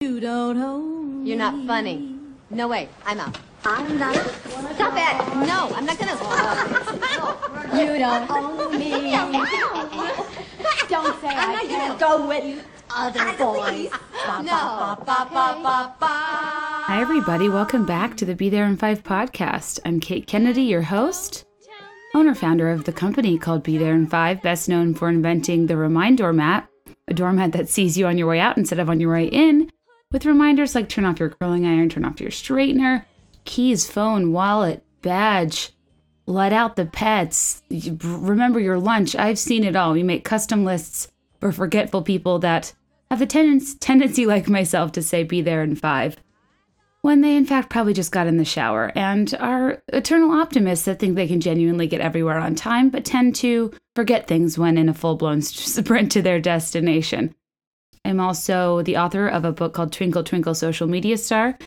You don't own You're not funny. No way. I'm out. I'm not. Stop it. No, I'm not gonna. You don't own me. Don't say I not can't gonna- go with other boys. Ba, ba, ba. Hi, everybody. Welcome back to the Be There in Five podcast. I'm Kate Kennedy, your host, owner founder of the company called Be There in Five, best known for inventing the Remind Doormat, a doormat that sees you on your way out instead of on your way in, with reminders like turn off your curling iron, turn off your straightener, keys, phone, wallet, badge, let out the pets, remember your lunch. I've seen it all. We make custom lists for forgetful people that have the ten- tendency, like myself, to say be there in five when they in fact probably just got in the shower and are eternal optimists that think they can genuinely get everywhere on time but tend to forget things when in a full-blown sprint to their destination i'm also the author of a book called twinkle twinkle social media star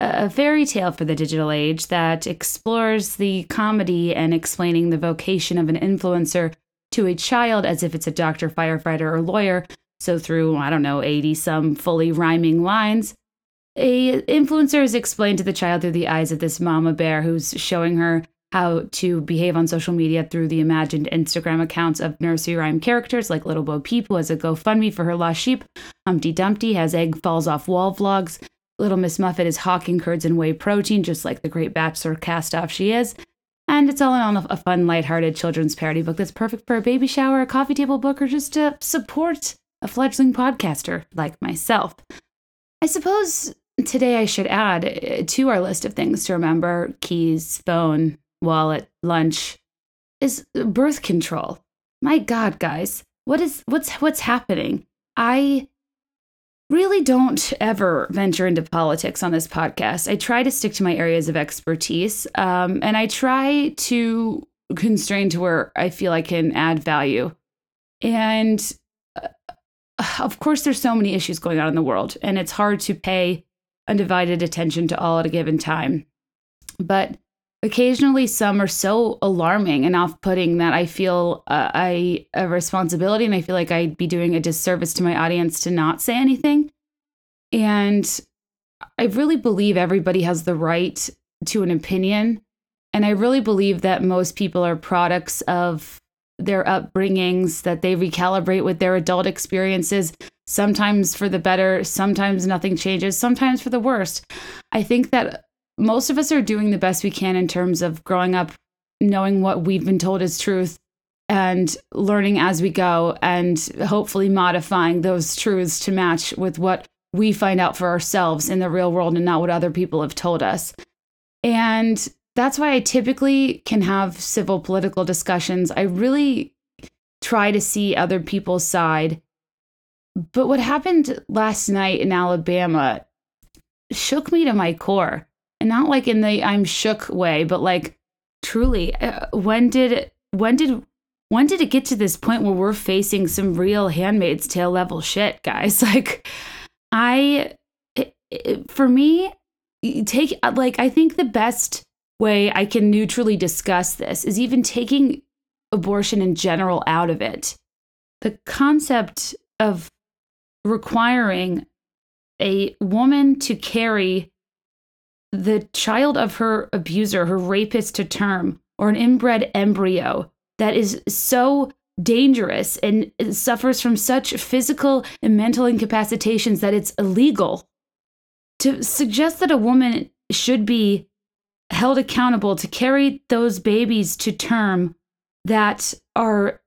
a fairy tale for the digital age that explores the comedy and explaining the vocation of an influencer to a child as if it's a doctor firefighter or lawyer. So through i don't know 80 some fully rhyming lines a influencer is explained to the child through the eyes of this mama bear who's showing her how to behave on social media through the imagined Instagram accounts of nursery rhyme characters like Little Bo Peep, who has a GoFundMe for her lost sheep. Humpty Dumpty has egg falls off wall vlogs. Little Miss Muffet is hawking curds and whey protein, just like the great bachelor cast off she is. And it's all in all a fun, lighthearted children's parody book that's perfect for a baby shower, a coffee table book, or just to support a fledgling podcaster like myself. I suppose today I should add uh, to our list of things to remember keys, phone, wallet, lunch is birth control. My god, guys, what is what's what's happening? I really don't ever venture into politics on this podcast. I try to stick to my areas of expertise, um, and I try to constrain to where I feel I can add value. And uh, of course, there's so many issues going on in the world, and it's hard to pay undivided attention to all at a given time. But occasionally, some are so alarming and off putting that I feel uh, I a responsibility and I feel like I'd be doing a disservice to my audience to not say anything. And I really believe everybody has the right to an opinion. And I really believe that most people are products of their upbringings, that they recalibrate with their adult experiences, sometimes for the better, sometimes nothing changes, sometimes for the worst. I think that most of us are doing the best we can in terms of growing up, knowing what we've been told is truth, and learning as we go, and hopefully modifying those truths to match with what we find out for ourselves in the real world and not what other people have told us. And that's why I typically can have civil political discussions. I really try to see other people's side. But what happened last night in Alabama shook me to my core. And not like in the I'm shook way, but like truly uh, when did when did when did it get to this point where we're facing some real handmaid's tale level shit, guys? Like I it, it, for me take like I think the best way I can neutrally discuss this is even taking abortion in general out of it. The concept of requiring a woman to carry the child of her abuser, her rapist to term, or an inbred embryo that is so dangerous and suffers from such physical and mental incapacitations that it's illegal. To suggest that a woman should be held accountable to carry those babies to term that are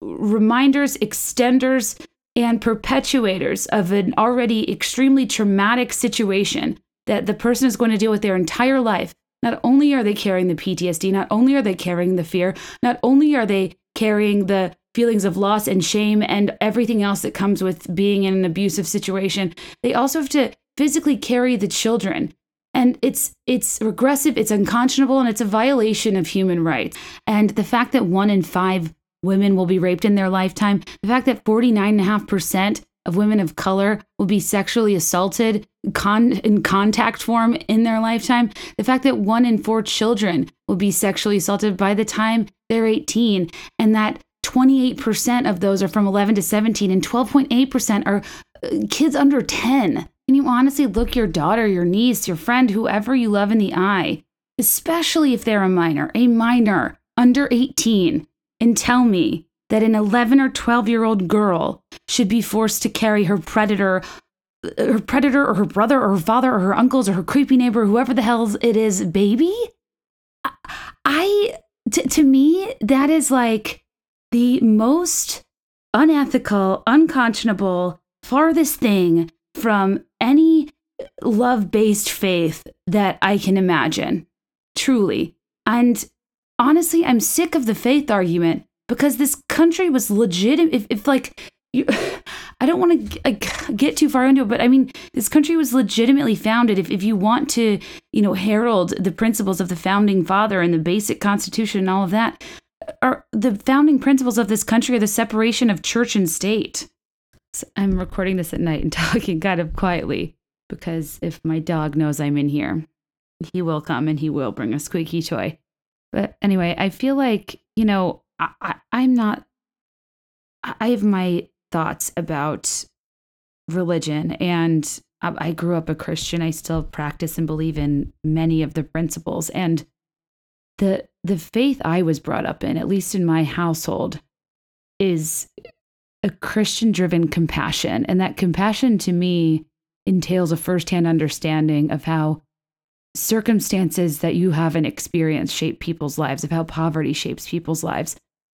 reminders, extenders, and perpetuators of an already extremely traumatic situation that the person is going to deal with their entire life. Not only are they carrying the PTSD, not only are they carrying the fear, not only are they carrying the feelings of loss and shame and everything else that comes with being in an abusive situation, they also have to physically carry the children and it's it's regressive it's unconscionable and it's a violation of human rights and the fact that one in five women will be raped in their lifetime the fact that 49.5% of women of color will be sexually assaulted con- in contact form in their lifetime. The fact that one in four children will be sexually assaulted by the time they're 18 and that 28% of those are from 11 to 17 and 12.8% are uh, kids under 10 Can you honestly look your daughter, your niece, your friend, whoever you love in the eye, especially if they're a minor, a minor under 18, and tell me that an 11 or 12 year old girl should be forced to carry her predator her predator or her brother or her father or her uncles or her creepy neighbor whoever the hell it is baby? I t- to me that is like the most unethical unconscionable farthest thing from any love based faith that i can imagine. Truly. And honestly i'm sick of the faith argument because this country was legitimate if, if like you, I don't want to like, get too far into it, but I mean, this country was legitimately founded. If, if you want to, you know, herald the principles of the founding father and the basic constitution and all of that, are the founding principles of this country are the separation of church and state. So I'm recording this at night and talking kind of quietly because if my dog knows I'm in here, he will come and he will bring a squeaky toy. But anyway, I feel like, you know, I, I, I'm not, I have my thoughts about religion and I grew up a Christian. I still practice and believe in many of the principles and the the faith I was brought up in, at least in my household, is a Christian driven compassion. And that compassion to me entails a firsthand understanding of how circumstances that you haven't experienced shape people's lives, of how poverty shapes people's lives,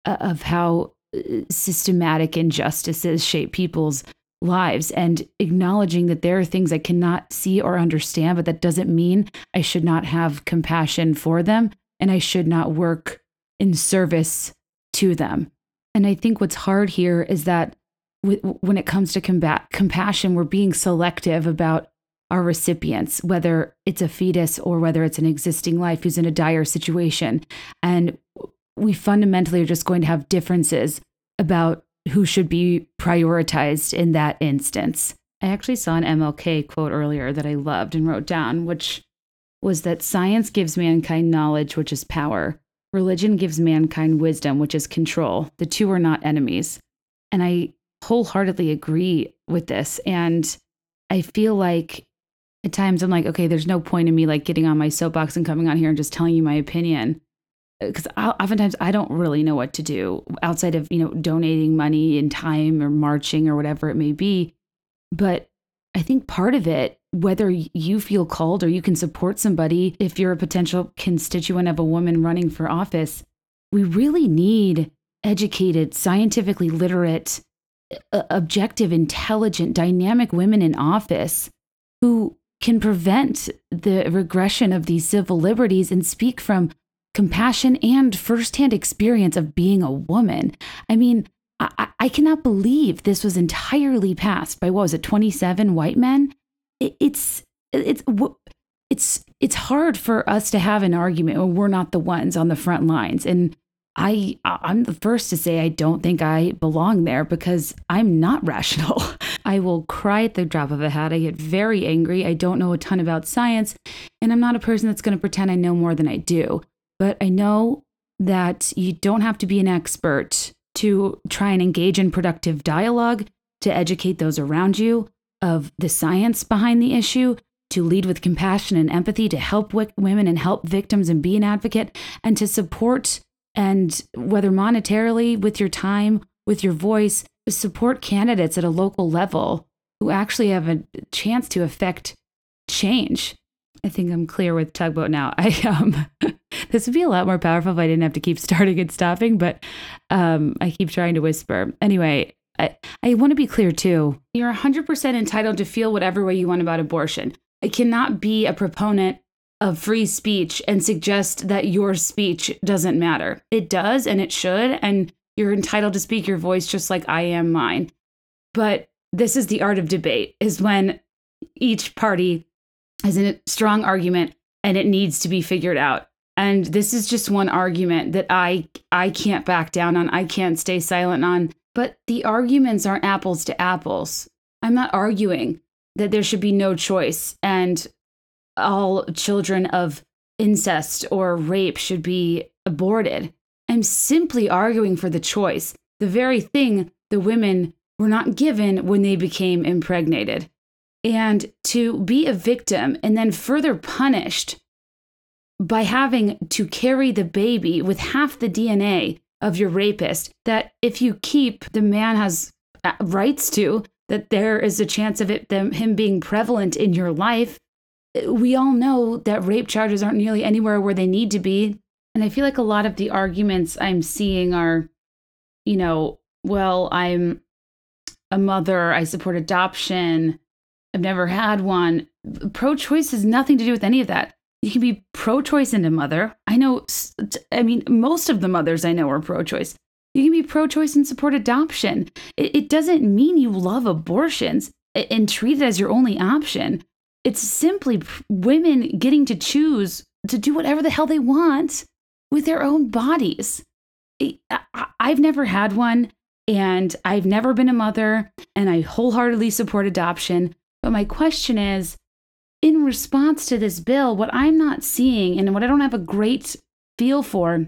of how uh, systematic injustices shape people's lives and acknowledging that there are things I cannot see or understand, but that doesn't mean I should not have compassion for them and I should not work in service to them. And I think what's hard here is that when it comes to combat compassion, we're being selective about our recipients, whether it's a fetus or whether it's an existing life who's in a dire situation. And we fundamentally are just going to have differences about who should be prioritized in that instance. I actually saw an MLK quote earlier that I loved and wrote down, which was that science gives mankind knowledge, which is power. Religion gives mankind wisdom, which is control. The two are not enemies. And I wholeheartedly agree with this. And I feel like at times I'm like, okay, there's no point in me like getting on my soapbox and coming on here and just telling you my opinion because oftentimes I don't really know what to do outside of you know donating money and time or marching or whatever it may be. But I think part of it, whether you feel called or you can support somebody, if you're a potential constituent of a woman running for office, we really need educated, scientifically literate, objective, intelligent, dynamic women in office who can prevent the regression of these civil liberties and speak from compassion and firsthand experience of being a woman. I mean, I, I cannot believe this was entirely passed by what was it, 27 white men? It, it's it's it's it's hard for us to have an argument when we're not the ones on the front lines. And I I'm the first to say I don't think I belong there because I'm not rational. I will cry at the drop of a hat. I get very angry. I don't know a ton about science, and I'm not a person that's going to pretend I know more than I do but I know that you don't have to be an expert to try and engage in productive dialogue, to educate those around you of the science behind the issue, to lead with compassion and empathy, to help women and help victims and be an advocate, and to support and whether monetarily, with your time, with your voice, support candidates at a local level who actually have a chance to affect change. I think I'm clear with tugboat now. I um this would be a lot more powerful if I didn't have to keep starting and stopping, but um I keep trying to whisper. Anyway, I, I want to be clear too. You're 100% entitled to feel whatever way you want about abortion. I cannot be a proponent of free speech and suggest that your speech doesn't matter. It does and it should and you're entitled to speak your voice just like I am mine. But this is the art of debate is when each party has a strong argument and it needs to be figured out. And this is just one argument that I I can't back down on. I can't stay silent on. But the arguments aren't apples to apples. I'm not arguing that there should be no choice and all children of incest or rape should be aborted. I'm simply arguing for the choice, the very thing the women were not given when they became impregnated And to be a victim and then further punished by having to carry the baby with half the DNA of your rapist, that if you keep, the man has uh, rights to, that there is a chance of it, them, him being prevalent in your life. We all know that rape charges aren't nearly anywhere where they need to be. And I feel like a lot of the arguments I'm seeing are, you know, well, I'm a mother, I support adoption, I've never had one. Pro choice has nothing to do with any of that. You can be pro choice and a mother. I know, I mean, most of the mothers I know are pro choice. You can be pro choice and support adoption. It, it doesn't mean you love abortions and treat it as your only option. It's simply women getting to choose to do whatever the hell they want with their own bodies. I've never had one and I've never been a mother and I wholeheartedly support adoption. But my question is in response to this bill, what I'm not seeing and what I don't have a great feel for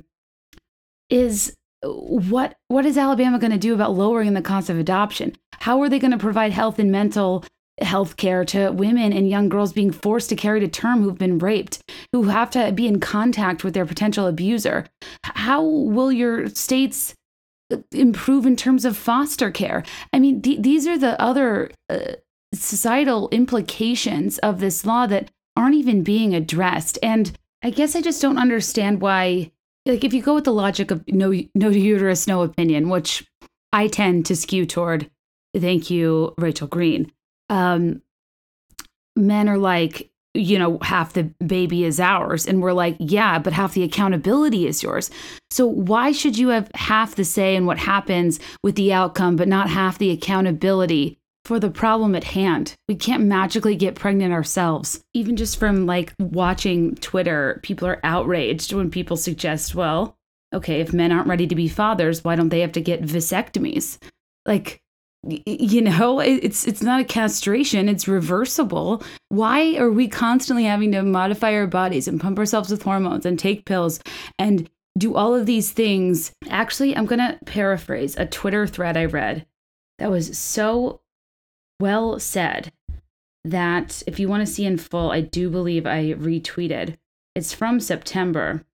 is what what is Alabama going to do about lowering the cost of adoption? How are they going to provide health and mental health care to women and young girls being forced to carry to term who've been raped, who have to be in contact with their potential abuser? How will your states improve in terms of foster care? I mean, th- these are the other uh, societal implications of this law that aren't even being addressed. And I guess I just don't understand why like if you go with the logic of no no uterus no opinion which i tend to skew toward thank you rachel green um men are like you know half the baby is ours and we're like yeah but half the accountability is yours so why should you have half the say in what happens with the outcome but not half the accountability for the problem at hand. We can't magically get pregnant ourselves. Even just from like watching Twitter, people are outraged when people suggest, well, okay, if men aren't ready to be fathers, why don't they have to get vasectomies? Like, you know it's it's not a castration it's reversible why are we constantly having to modify our bodies and pump ourselves with hormones and take pills and do all of these things actually i'm going to paraphrase a twitter thread i read that was so well said that if you want to see in full, I do believe I retweeted. It's from September.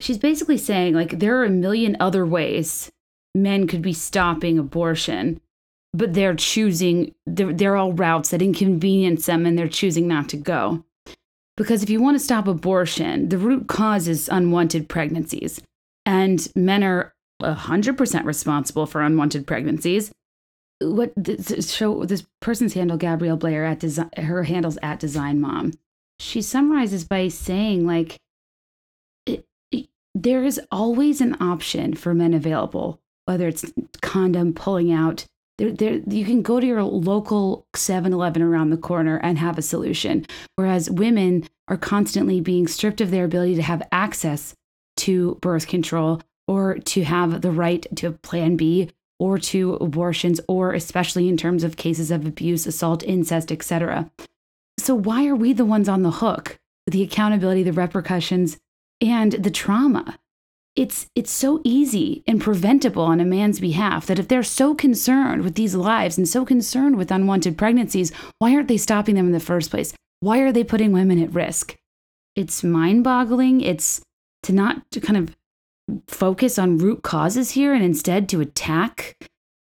She's basically saying, like, there are a million other ways men could be stopping abortion, but they're choosing, they're, they're all routes that inconvenience them and they're choosing not to go. Because if you want to stop abortion, the root cause is unwanted pregnancies. And men are 100% responsible for unwanted pregnancies what this show this person's handle Gabrielle Blair at design her handles at design mom. She summarizes by saying like there is always an option for men available, whether it's condom pulling out. There, there, you can go to your local 7-Eleven around the corner and have a solution. Whereas women are constantly being stripped of their ability to have access to birth control or to have the right to plan B or to abortions, or especially in terms of cases of abuse, assault, incest, etc. So, why are we the ones on the hook the accountability, the repercussions, and the trauma? It's, it's so easy and preventable on a man's behalf that if they're so concerned with these lives and so concerned with unwanted pregnancies, why aren't they stopping them in the first place? Why are they putting women at risk? It's mind boggling. It's to not to kind of focus on root causes here and instead to attack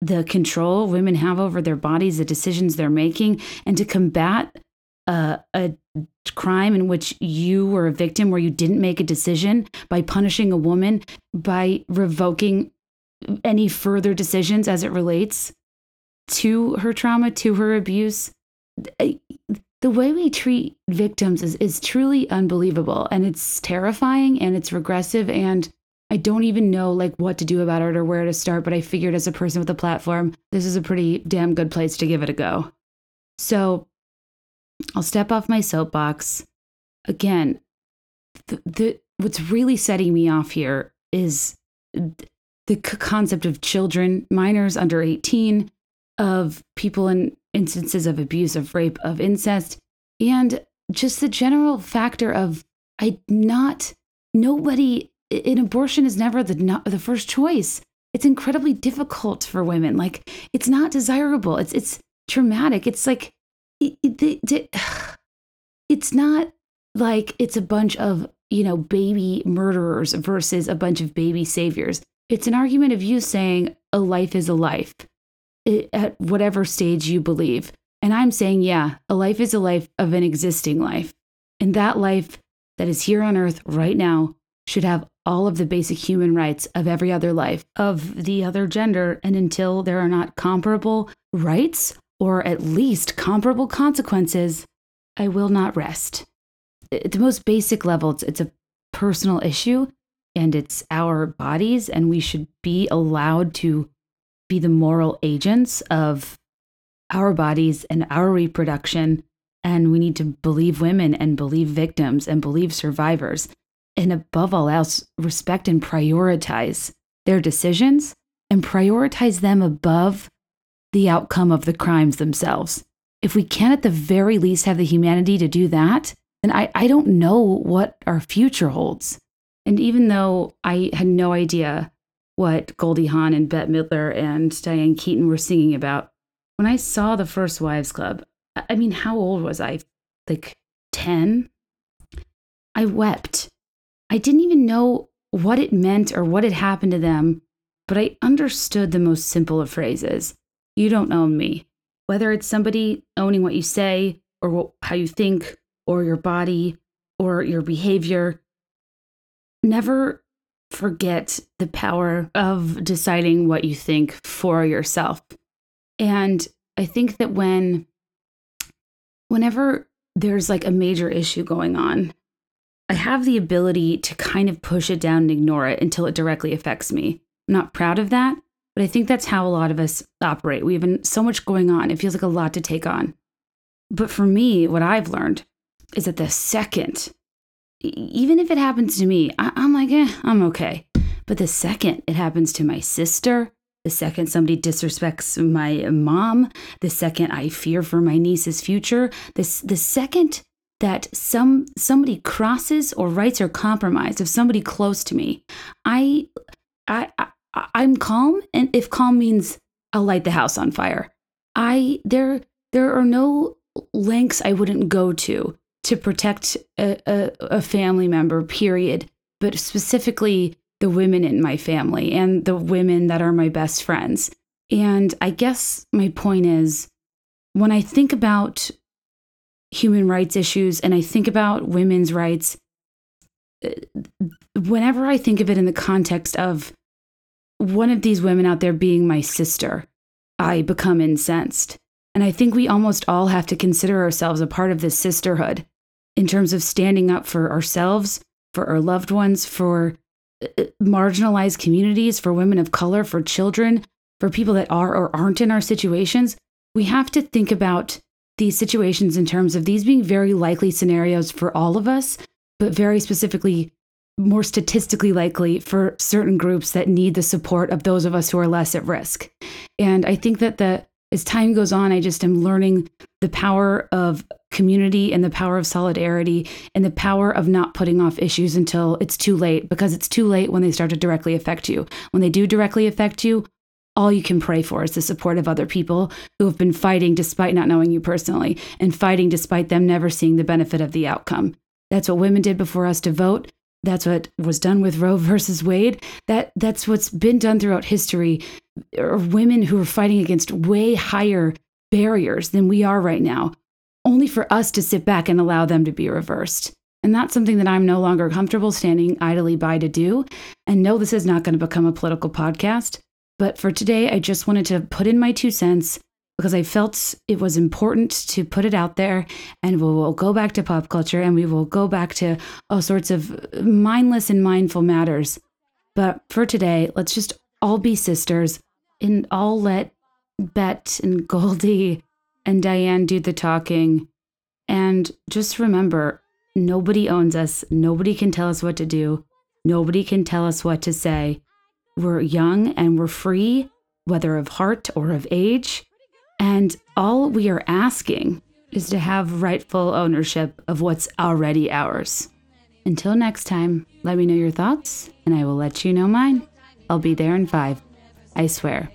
the control women have over their bodies, the decisions they're making, and to combat a, a crime in which you were a victim where you didn't make a decision by punishing a woman, by revoking any further decisions as it relates to her trauma, to her abuse. The way we treat victims is, is truly unbelievable and it's terrifying and it's regressive and I don't even know like what to do about it or where to start, but I figured as a person with a platform, this is a pretty damn good place to give it a go. So I'll step off my soapbox. Again, the, the what's really setting me off here is the concept of children, minors under 18, of people in instances of abuse, of rape, of incest, and just the general factor of I not nobody an abortion is never the not the first choice. It's incredibly difficult for women. Like it's not desirable. It's it's traumatic. It's like it, it, it's not like it's a bunch of, you know, baby murderers versus a bunch of baby saviors. It's an argument of you saying a life is a life at whatever stage you believe. And I'm saying, yeah, a life is a life of an existing life. And that life that is here on earth right now should have all of the basic human rights of every other life of the other gender. And until there are not comparable rights or at least comparable consequences, I will not rest. At the most basic level, it's, it's a personal issue and it's our bodies, and we should be allowed to be the moral agents of our bodies and our reproduction. And we need to believe women and believe victims and believe survivors. And above all else, respect and prioritize their decisions and prioritize them above the outcome of the crimes themselves. If we can, at the very least, have the humanity to do that, then I, I don't know what our future holds. And even though I had no idea what Goldie Hawn and Bette Midler and Diane Keaton were singing about, when I saw the first Wives Club, I mean, how old was I? Like 10? I wept. I didn't even know what it meant or what had happened to them, but I understood the most simple of phrases. You don't own me. Whether it's somebody owning what you say or what, how you think or your body or your behavior, never forget the power of deciding what you think for yourself. And I think that when whenever there's like a major issue going on, I have the ability to kind of push it down and ignore it until it directly affects me. I'm not proud of that, but I think that's how a lot of us operate. We have so much going on, it feels like a lot to take on. But for me, what I've learned is that the second, even if it happens to me, I, am like, eh, I'm okay. But the second it happens to my sister, the second somebody disrespects my mom, the second I fear for my niece's future, this the second that some somebody crosses or writes or compromise of somebody close to me, I I, I I'm calm, and if calm means I'll light the house on fire, I there there are no lengths I wouldn't go to to protect a, a, a family member. Period. But specifically the women in my family and the women that are my best friends. And I guess my point is when I think about human rights issues and I think about women's rights, uh, whenever I think of it in the context of one of these women out there being my sister, I become incensed. And I think we almost all have to consider ourselves a part of this sisterhood in terms of standing up for ourselves, for our loved ones, for uh, uh, marginalized communities, for women of color, for children, for people that are or aren't in our situations. We have to think about these situations in terms of these being very likely scenarios for all of us, but very specifically more statistically likely for certain groups that need the support of those of us who are less at risk. And I think that the as time goes on, I just am learning the power of community and the power of solidarity and the power of not putting off issues until it's too late because it's too late when they start to directly affect you. When they do directly affect you, all you can pray for is the support of other people who have been fighting despite not knowing you personally and fighting despite them never seeing the benefit of the outcome. That's what women did before us to vote. That's what was done with Roe versus Wade. That that's what's been done throughout history. Or women who are fighting against way higher barriers than we are right now, only for us to sit back and allow them to be reversed. And that's something that I'm no longer comfortable standing idly by to do. And no, this is not going to become a political podcast. But for today, I just wanted to put in my two cents because I felt it was important to put it out there. And we will go back to pop culture and we will go back to all sorts of mindless and mindful matters. But for today, let's just all be sisters and all let Bette and Goldie and Diane do the talking. And just remember nobody owns us, nobody can tell us what to do, nobody can tell us what to say. We're young and we're free, whether of heart or of age. And all we are asking is to have rightful ownership of what's already ours. Until next time, let me know your thoughts, and I will let you know mine. I'll be there in five. I swear.